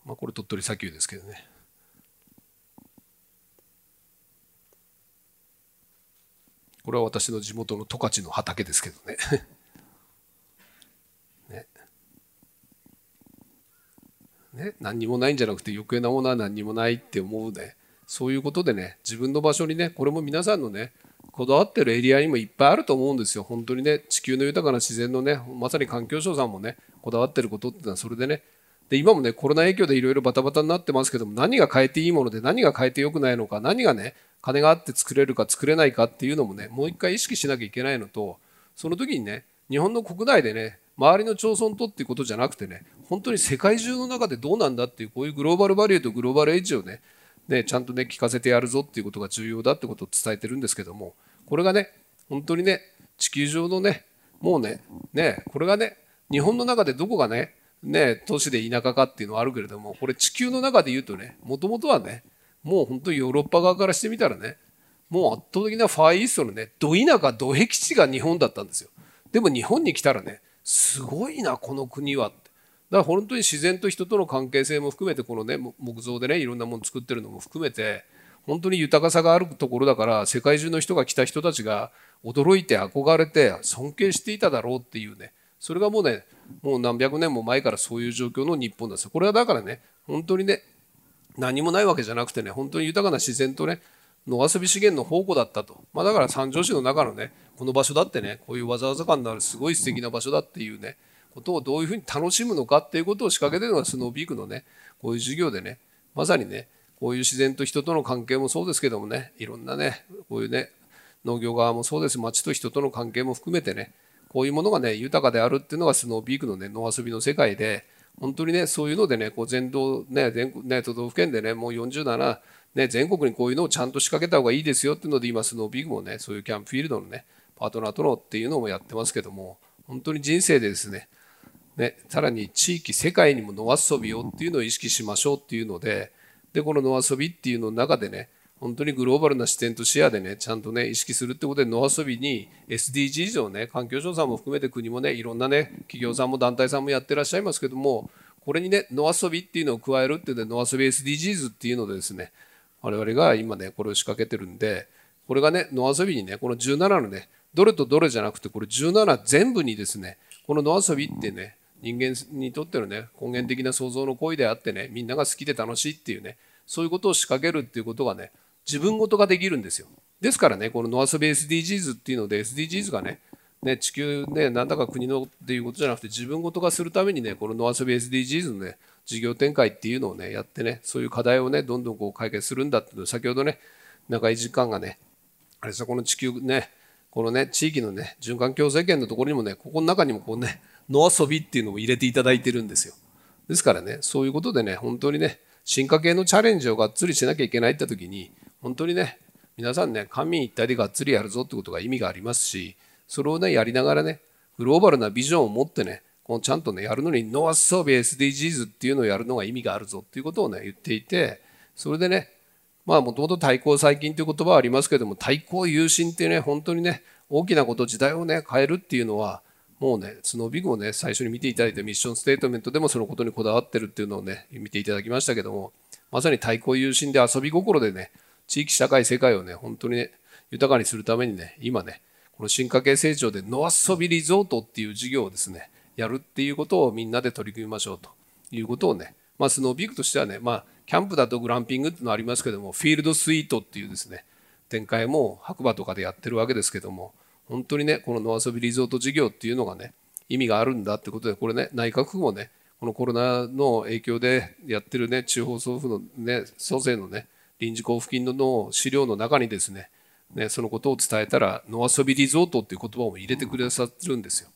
まあこれ鳥取砂丘ですけどね。これは私の地元の十勝の畑ですけどねね、何にもないんじゃなくて余計なものは何にもないって思うね。そういうことでね自分の場所にねこれも皆さんのねこだわってるエリアにもいっぱいあると思うんですよ。本当にね地球の豊かな自然のねまさに環境省さんもねこだわってることってのはそれでね。で今もねコロナ影響でいろいろバタバタになってますけども何が変えていいもので何が変えてよくないのか何がね金があって作れるか作れないかっていうのもねもう一回意識しなきゃいけないのとその時にね日本の国内でね周りの町村とっていうことじゃなくてね本当に世界中の中でどうなんだっていうこういうグローバルバリューとグローバルエッジをねね、ちゃんとね聞かせてやるぞっていうことが重要だってことを伝えてるんですけどもこれがね本当にね地球上のねもうねねこれがね日本の中でどこがねね都市で田舎かっていうのはあるけれどもこれ地球の中で言うとねもともとはねもう本当にヨーロッパ側からしてみたらねもう圧倒的なファーイーストのねど田舎ど僻地が日本だったんですよ。でも日本に来たらねすごいなこの国はっだから本当に自然と人との関係性も含めてこのね木造でねいろんなもの作ってるのも含めて本当に豊かさがあるところだから世界中の人が来た人たちが驚いて憧れて尊敬していただろうっていうねそれがもうねもう何百年も前からそういう状況の日本ですこれはだからね本当にね何もないわけじゃなくてね本当に豊かな自然とね野遊び資源の宝庫だったと、まあ、だから三条市の中のねこの場所だってねこういうわざわざ感のあるすごい素敵な場所だっていうねことをどういうふうに楽しむのかっていうことを仕掛けてるのがスノーピークのねこういう授業でねまさにねこういう自然と人との関係もそうですけどもねいろんなねこういうね農業側もそうです。町と人との関係も含めてねこういうものがね豊かであるっていうのがスノーピークのね野遊びの世界で本当にねそういうのでねこう全道ね全ね都道府県でねもう47ね全国にこういうのをちゃんと仕掛けた方がいいですよっていうので今スノーピークもねそういうキャンプフィールドのねパートナーとのっていうのもやってますけども本当に人生でですねね、さらに地域世界にも野遊びをっていうのを意識しましょうっていうのででこの野遊びっていうの中でね本当にグローバルな視点と視野でねちゃんとね意識するってことで野遊びに SDGs をね環境省さんも含めて国もねいろんなね企業さんも団体さんもやってらっしゃいますけどもこれにね野遊びっていうのを加えるっていうので野遊び SDGs っていうのでですね我々が今ねこれを仕掛けてるんでこれがね野遊びにねこの17のねどれとどれじゃなくてこれ17全部にですねこの野遊びってね人間にとってのね根源的な創造の行為であってねみんなが好きで楽しいっていうねそういうことを仕掛けるっていうことがね自分ごとができるんですよ。ですからねこの野遊び SDGs っていうので SDGs がねね地球ねなんだか国のっていうことじゃなくて自分ごとがするためにねこの野遊び SDGs のね事業展開っていうのをねやってねそういう課題をねどんどんこう解決するんだっていうの先ほどね長い時間がねあれさこの地球ねこのね地域のね循環共生圏のところにもねここの中にもこうね野遊びっていうのを入れていただいてるんですよ。ですからね、そういうことでね、本当にね、進化系のチャレンジをがっつりしなきゃいけないって時に、本当にね、皆さんね、官民一体でがっつりやるぞってことが意味がありますし、それをね、やりながらね、グローバルなビジョンを持ってね、このちゃんとね、やるのに、ノアソビ SDGs っていうのをやるのが意味があるぞっていうことをね、言っていて、それでね、まあ、もともと対抗最近という言葉はありますけども、対抗優心ってね、本当にね、大きなこと、時代をね、変えるっていうのは、もうね、スノービグをね、最初に見ていただいたミッションステートメントでもそのことにこだわってるっていうのをね、見ていただきましたけども、まさに対抗優心で遊び心でね、地域社会世界をね、本当にね、豊かにするためにね、今ね、この進化系成長で野遊びリゾートっていう事業をですね、やるっていうことをみんなで取り組みましょうということをね、まあ、スノービークとしてはね、まあ、キャンプだとグランピングっていうのはありますけども、フィールドスイートっていうですね、展開も白馬とかでやってるわけですけども、本当にね、この野遊びリゾート事業っていうのがね、意味があるんだってことで、これね、内閣府もね、このコロナの影響でやってるね、地方総府のね、蘇生のね、臨時交付金の資料の中にですね、ね、そのことを伝えたら、野遊びリゾートっていう言葉も入れてくださってるんですよ。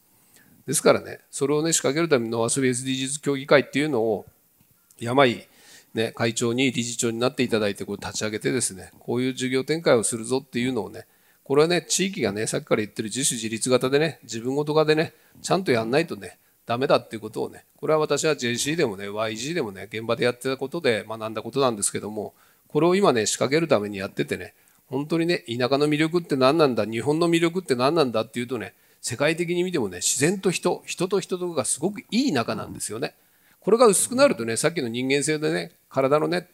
ですからね、それをね、仕掛けるために野遊び SDGs 協議会っていうのを、山井、ね、会長に理事長になっていただいてこう立ち上げてですね、こういう事業展開をするぞっていうのをね、これはね、地域がね、さっきから言ってる自主自立型でね、自分ごとがでね、ちゃんとやんないとね、ダメだっていうことをね、これは私は JC でもね、YG でもね、現場でやってたことで学んだことなんですけども、これを今ね、仕掛けるためにやっててね、本当にね、田舎の魅力って何なんだ、日本の魅力って何なんだっていうとね、世界的に見てもね、自然と人、人と人とがすごくいい仲なんですよね。これが薄くなるとね、さっきの人間性でね、体のね、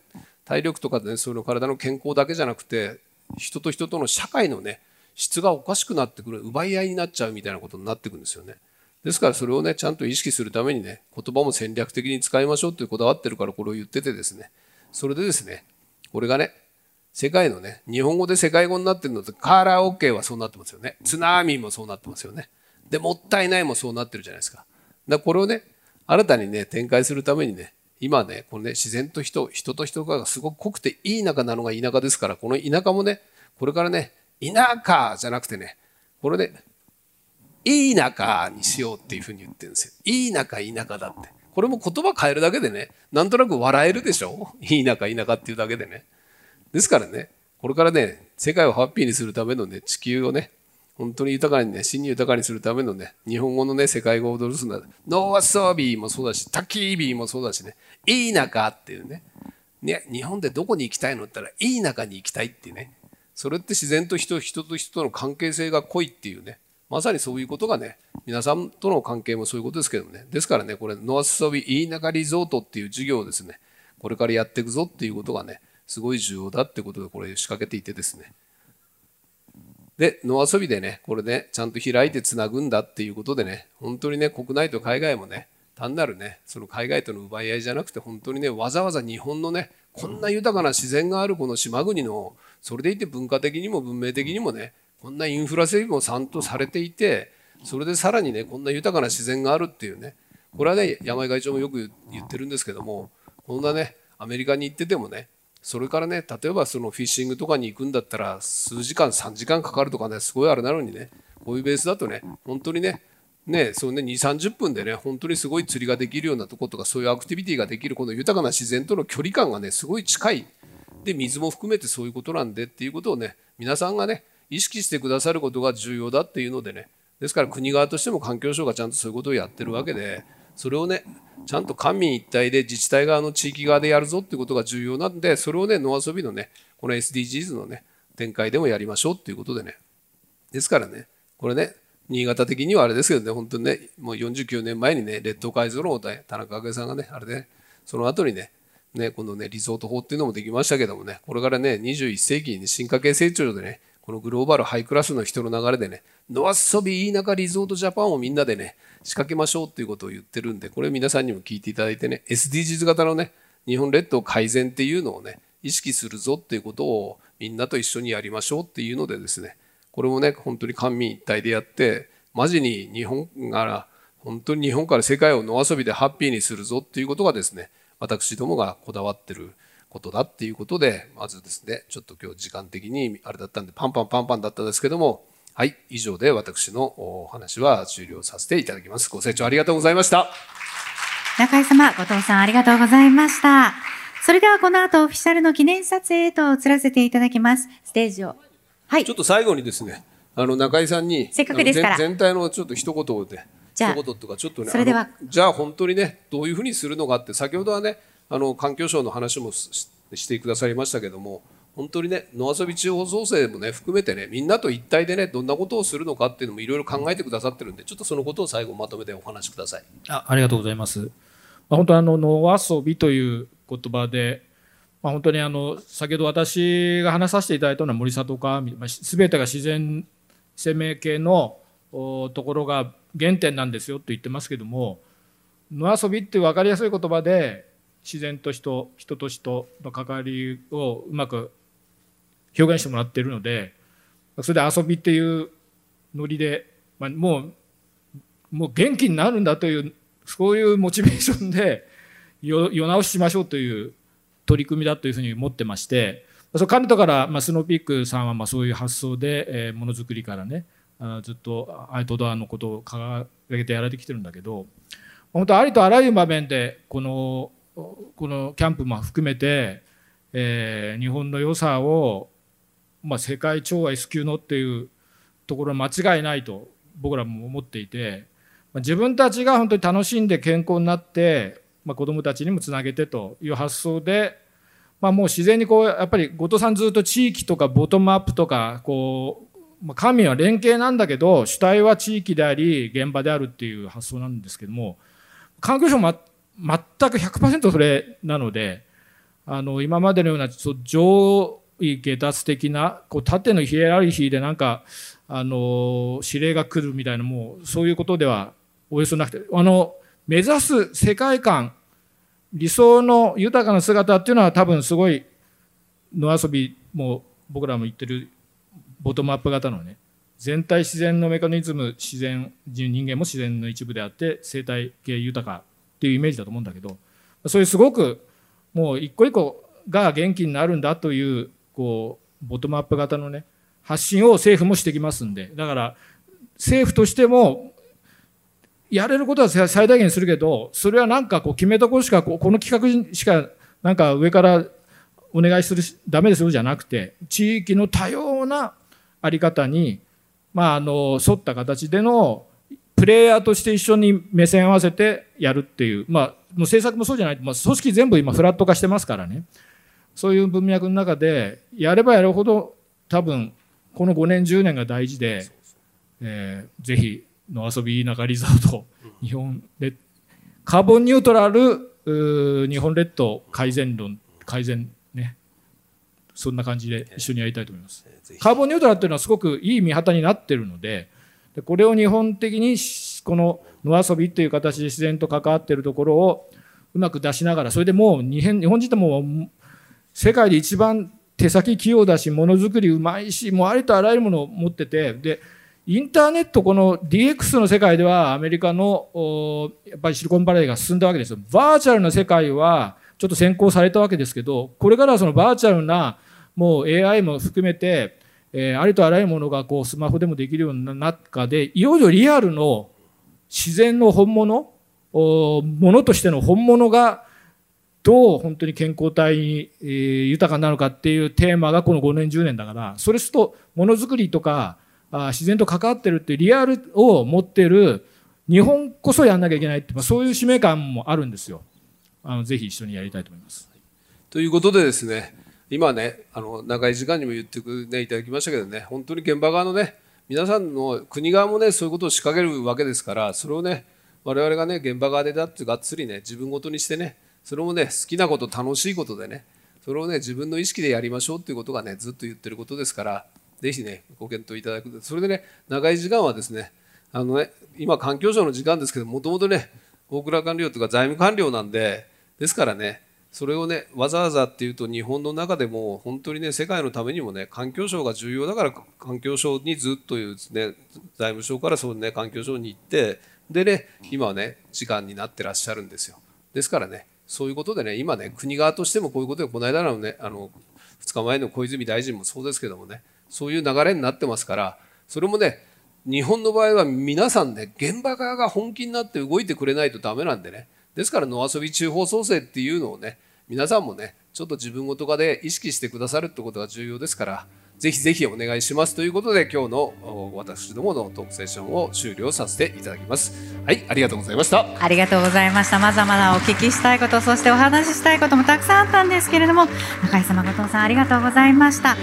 体力とかでね、その体の健康だけじゃなくて、人と人との社会のね、質がおかしくなってくる奪い合いになっちゃうみたいなことになってくるんですよね。ですからそれをねちゃんと意識するためにね言葉も戦略的に使いましょうってこだわってるからこれを言っててですね。それでですねこれがね世界のね日本語で世界語になってるのってカラー OK はそうなってますよね。津波もそうなってますよね。でもったいないもそうなってるじゃないですか。だからこれをね新たにね展開するためにね今ねこのね自然と人人と人がすごく濃くていい仲なのが田舎ですからこの田舎もねこれからね田舎じゃなくてね、これで、いい仲にしようっていうふうに言ってるんですよ。いい仲、田舎だって。これも言葉変えるだけでね、なんとなく笑えるでしょ？いい仲、田舎っていうだけでね。ですからねこれからね世界をハッピーにするためのね地球をね本当に豊かにね、真に豊かにするためのね、日本語のね、世界語を踊るすんだ。ノーアソービーもそうだし、タキービーもそうだしね、いい中っていうね。ね、日本でどこに行きたいのって言ったら、いい中に行きたいってね。それって自然と人、人と人との関係性が濃いっていうね。まさにそういうことがね、皆さんとの関係もそういうことですけどね。ですからね、これ、ノースソビいい中リゾートっていう授業をですね、これからやっていくぞっていうことがね、すごい重要だってことでこれ仕掛けていてですね。で、野遊びでね、これね、ちゃんと開いてつなぐんだっていうことでね、本当にね、国内と海外もね、単なるね、その海外との奪い合いじゃなくて、本当にね、わざわざ日本のね、こんな豊かな自然があるこの島国の、それでいて文化的にも文明的にもね、こんなインフラ整備もちゃんとされていて、それでさらにね、こんな豊かな自然があるっていうね、これはね、山井会長もよく言ってるんですけども、こんなね、アメリカに行っててもね、それからね例えばそのフィッシングとかに行くんだったら数時間3時間かかるとかねすごいあれなのにねこういうベースだとね本当にねね、そうね、2、30分でね、本当にすごい釣りができるようなとことか、そういうアクティビティができる、この豊かな自然との距離感がね、すごい近い。で、水も含めてそういうことなんでっていうことをね、皆さんがね、意識してくださることが重要だっていうのでね、ですから国側としても環境省がちゃんとそういうことをやってるわけで、それをね、ちゃんと官民一体で自治体側の地域側でやるぞっていうことが重要なんで、それをね、野遊びのね、この SDGs のね、展開でもやりましょうっていうことでね。ですからね、これね、新潟的にはあれですけどね、本当にね、もう49年前にね、列島改造論を田中角栄さんがね、あれで、ね、その後にね、ね、このね、リゾート法っていうのもできましたけどもね、これからね、21世紀に進化系成長でね、このグローバルハイクラスの人の流れでね、ノアソビいい中リゾートジャパンをみんなでね、仕掛けましょうっていうことを言ってるんで、これ皆さんにも聞いていただいてね、SDGs 型のね、日本列島改善っていうのをね、意識するぞっていうことをみんなと一緒にやりましょうっていうのでですね、これもね、本当に官民一体でやって、マジに日本から、本当に日本から世界を野遊びでハッピーにするぞっていうことがですね、私どもがこだわってることだっていうことで、まずですね、ちょっと今日時間的にあれだったんで、パンパンパンパンだったんですけども、はい、以上で私のお話は終了させていただきます。ご清聴ありがとうございました。中井様、後藤さんありがとうございました。それではこの後オフィシャルの記念撮影へと移らせていただきます。ステージを。はい。ちょっと最後にですね、あの中井さんに、せっかくですから全体のちょっと一言で、じゃ一言とかちょっとね、それではじゃあ本当にね、どういうふうにするのかって、先ほどはね、あの環境省の話もしてくださいましたけども、本当にね野遊び地方創生もね含めてねみんなと一体でねどんなことをするのかっていうのもいろいろ考えてくださってるんでちょっとそのことを最後まとめてお話しください。あありがとうございます。まあ、本当あの野遊びという言葉で、まあ、本当にあの先ほど私が話させていただいたのは森里川すべてが自然生命系のところが原点なんですよと言ってますけども野遊びっていう分かりやすい言葉で自然と人人と人の関わりをうまく表現してもらっているのでそれで遊びっていうノリで、まあ、もうもう元気になるんだというそういうモチベーションで世直ししましょうという取り組みだというふうに思ってましてその彼とから、まあ、スノーピークさんはまあそういう発想で、えー、ものづくりからねあずっとアウトドアのことを掲げてやられてきてるんだけど本当ありとあらゆる場面でこのこのキャンプも含めて、えー、日本の良さをまあ、世界超 S 級のっていうところは間違いないと僕らも思っていて、まあ、自分たちが本当に楽しんで健康になって、まあ、子どもたちにもつなげてという発想で、まあ、もう自然にこうやっぱり後藤さんずっと地域とかボトムアップとかこう、まあ、神は連携なんだけど主体は地域であり現場であるっていう発想なんですけども環境省も全く100%それなのであの今までのような上位下達的なこう縦のヒエラルキーでなんかあの指令が来るみたいなもうそういうことではおよそなくてあの目指す世界観理想の豊かな姿っていうのは多分すごい野遊びも僕らも言ってるボトムアップ型のね全体自然のメカニズム自然人間も自然の一部であって生態系豊かっていうイメージだと思うんだけどそういうすごくもう一個一個が元気になるんだというこうボトムアップ型のね発信を政府もしてきますんでだから政府としてもやれることは最大限するけどそれはなんかこう決めたことしかこの企画しかなんか上からお願いするダメですよじゃなくて地域の多様なあり方に、まあ、あの沿った形でのプレイヤーとして一緒に目線合わせてやるっていう、まあ、もう政策もそうじゃない、まあ、組織全部今フラット化してますからね。そういう文脈の中でやればやるほど多分この5年10年が大事で、えー、ぜひの遊び中リゾート日本列カーボンニュートラル日本列島改善論改善ね。そんな感じで一緒にやりたいと思います。カーボンニュートラルっていうのはすごくいい見旗になってるのででこれを日本的にこの野遊びっていう形で自然と関わっているところをうまく出しながらそれでもう日本人っても世界で一番手先器用だしものづくりうまいしもうありとあらゆるものを持っててでインターネットこの DX の世界ではアメリカのやっぱりシリコンバレーが進んだわけですよ。バーチャルな世界はちょっと先行されたわけですけどこれからはそのバーチャルなもう AI も含めてえー、ありとあらゆるものがこうスマホでもできるような中でいよいよリアルの自然の本物ものとしての本物がどう本当に健康体に、えー、豊かになるかっていうテーマがこの5年10年だからそれするとものづくりとかあ自然と関わってるっていうリアルを持ってる日本こそやんなきゃいけないって、まあ、そういう使命感もあるんですよ。あのぜひ一緒にやりたいと思います。ということでですね今ねあの長い時間にも言ってく、ね、いただきましたけどね本当に現場側のね皆さんの国側もねそういうことを仕掛けるわけですからそれをね我々がね現場側でだってがっつりね自分ごとにしてねそれもね好きなこと楽しいことでねそれをね自分の意識でやりましょうっていうことがねずっと言ってることですからぜひねご検討いただく。それでね長い時間はですねあのね今環境省の時間ですけどもともとね大蔵官僚とか財務官僚なんでですからねそれをねわざわざっていうと日本の中でも本当にね世界のためにもね環境省が重要だから環境省にずっというね財務省からそうね環境省に行ってでね今はね時間になってらっしゃるんですよ。ですからねそういうことでね今ね国側としてもこういうことでこの間のねあの2日前の小泉大臣もそうですけどもねそういう流れになってますからそれもね日本の場合は皆さんね現場側が本気になって動いてくれないとダメなんでねですから野遊び中法創生っていうのをね皆さんもねちょっと自分ごとかで意識してくださるってことが重要ですからぜひぜひお願いします。ということで今日の私どものトークセッションを終了させていただきます。はいありがとうございました。ありがとうございました。まだまだお聞きしたいことそしてお話ししたいこともたくさんあったんですけれども中井様後藤さんありがとうございました。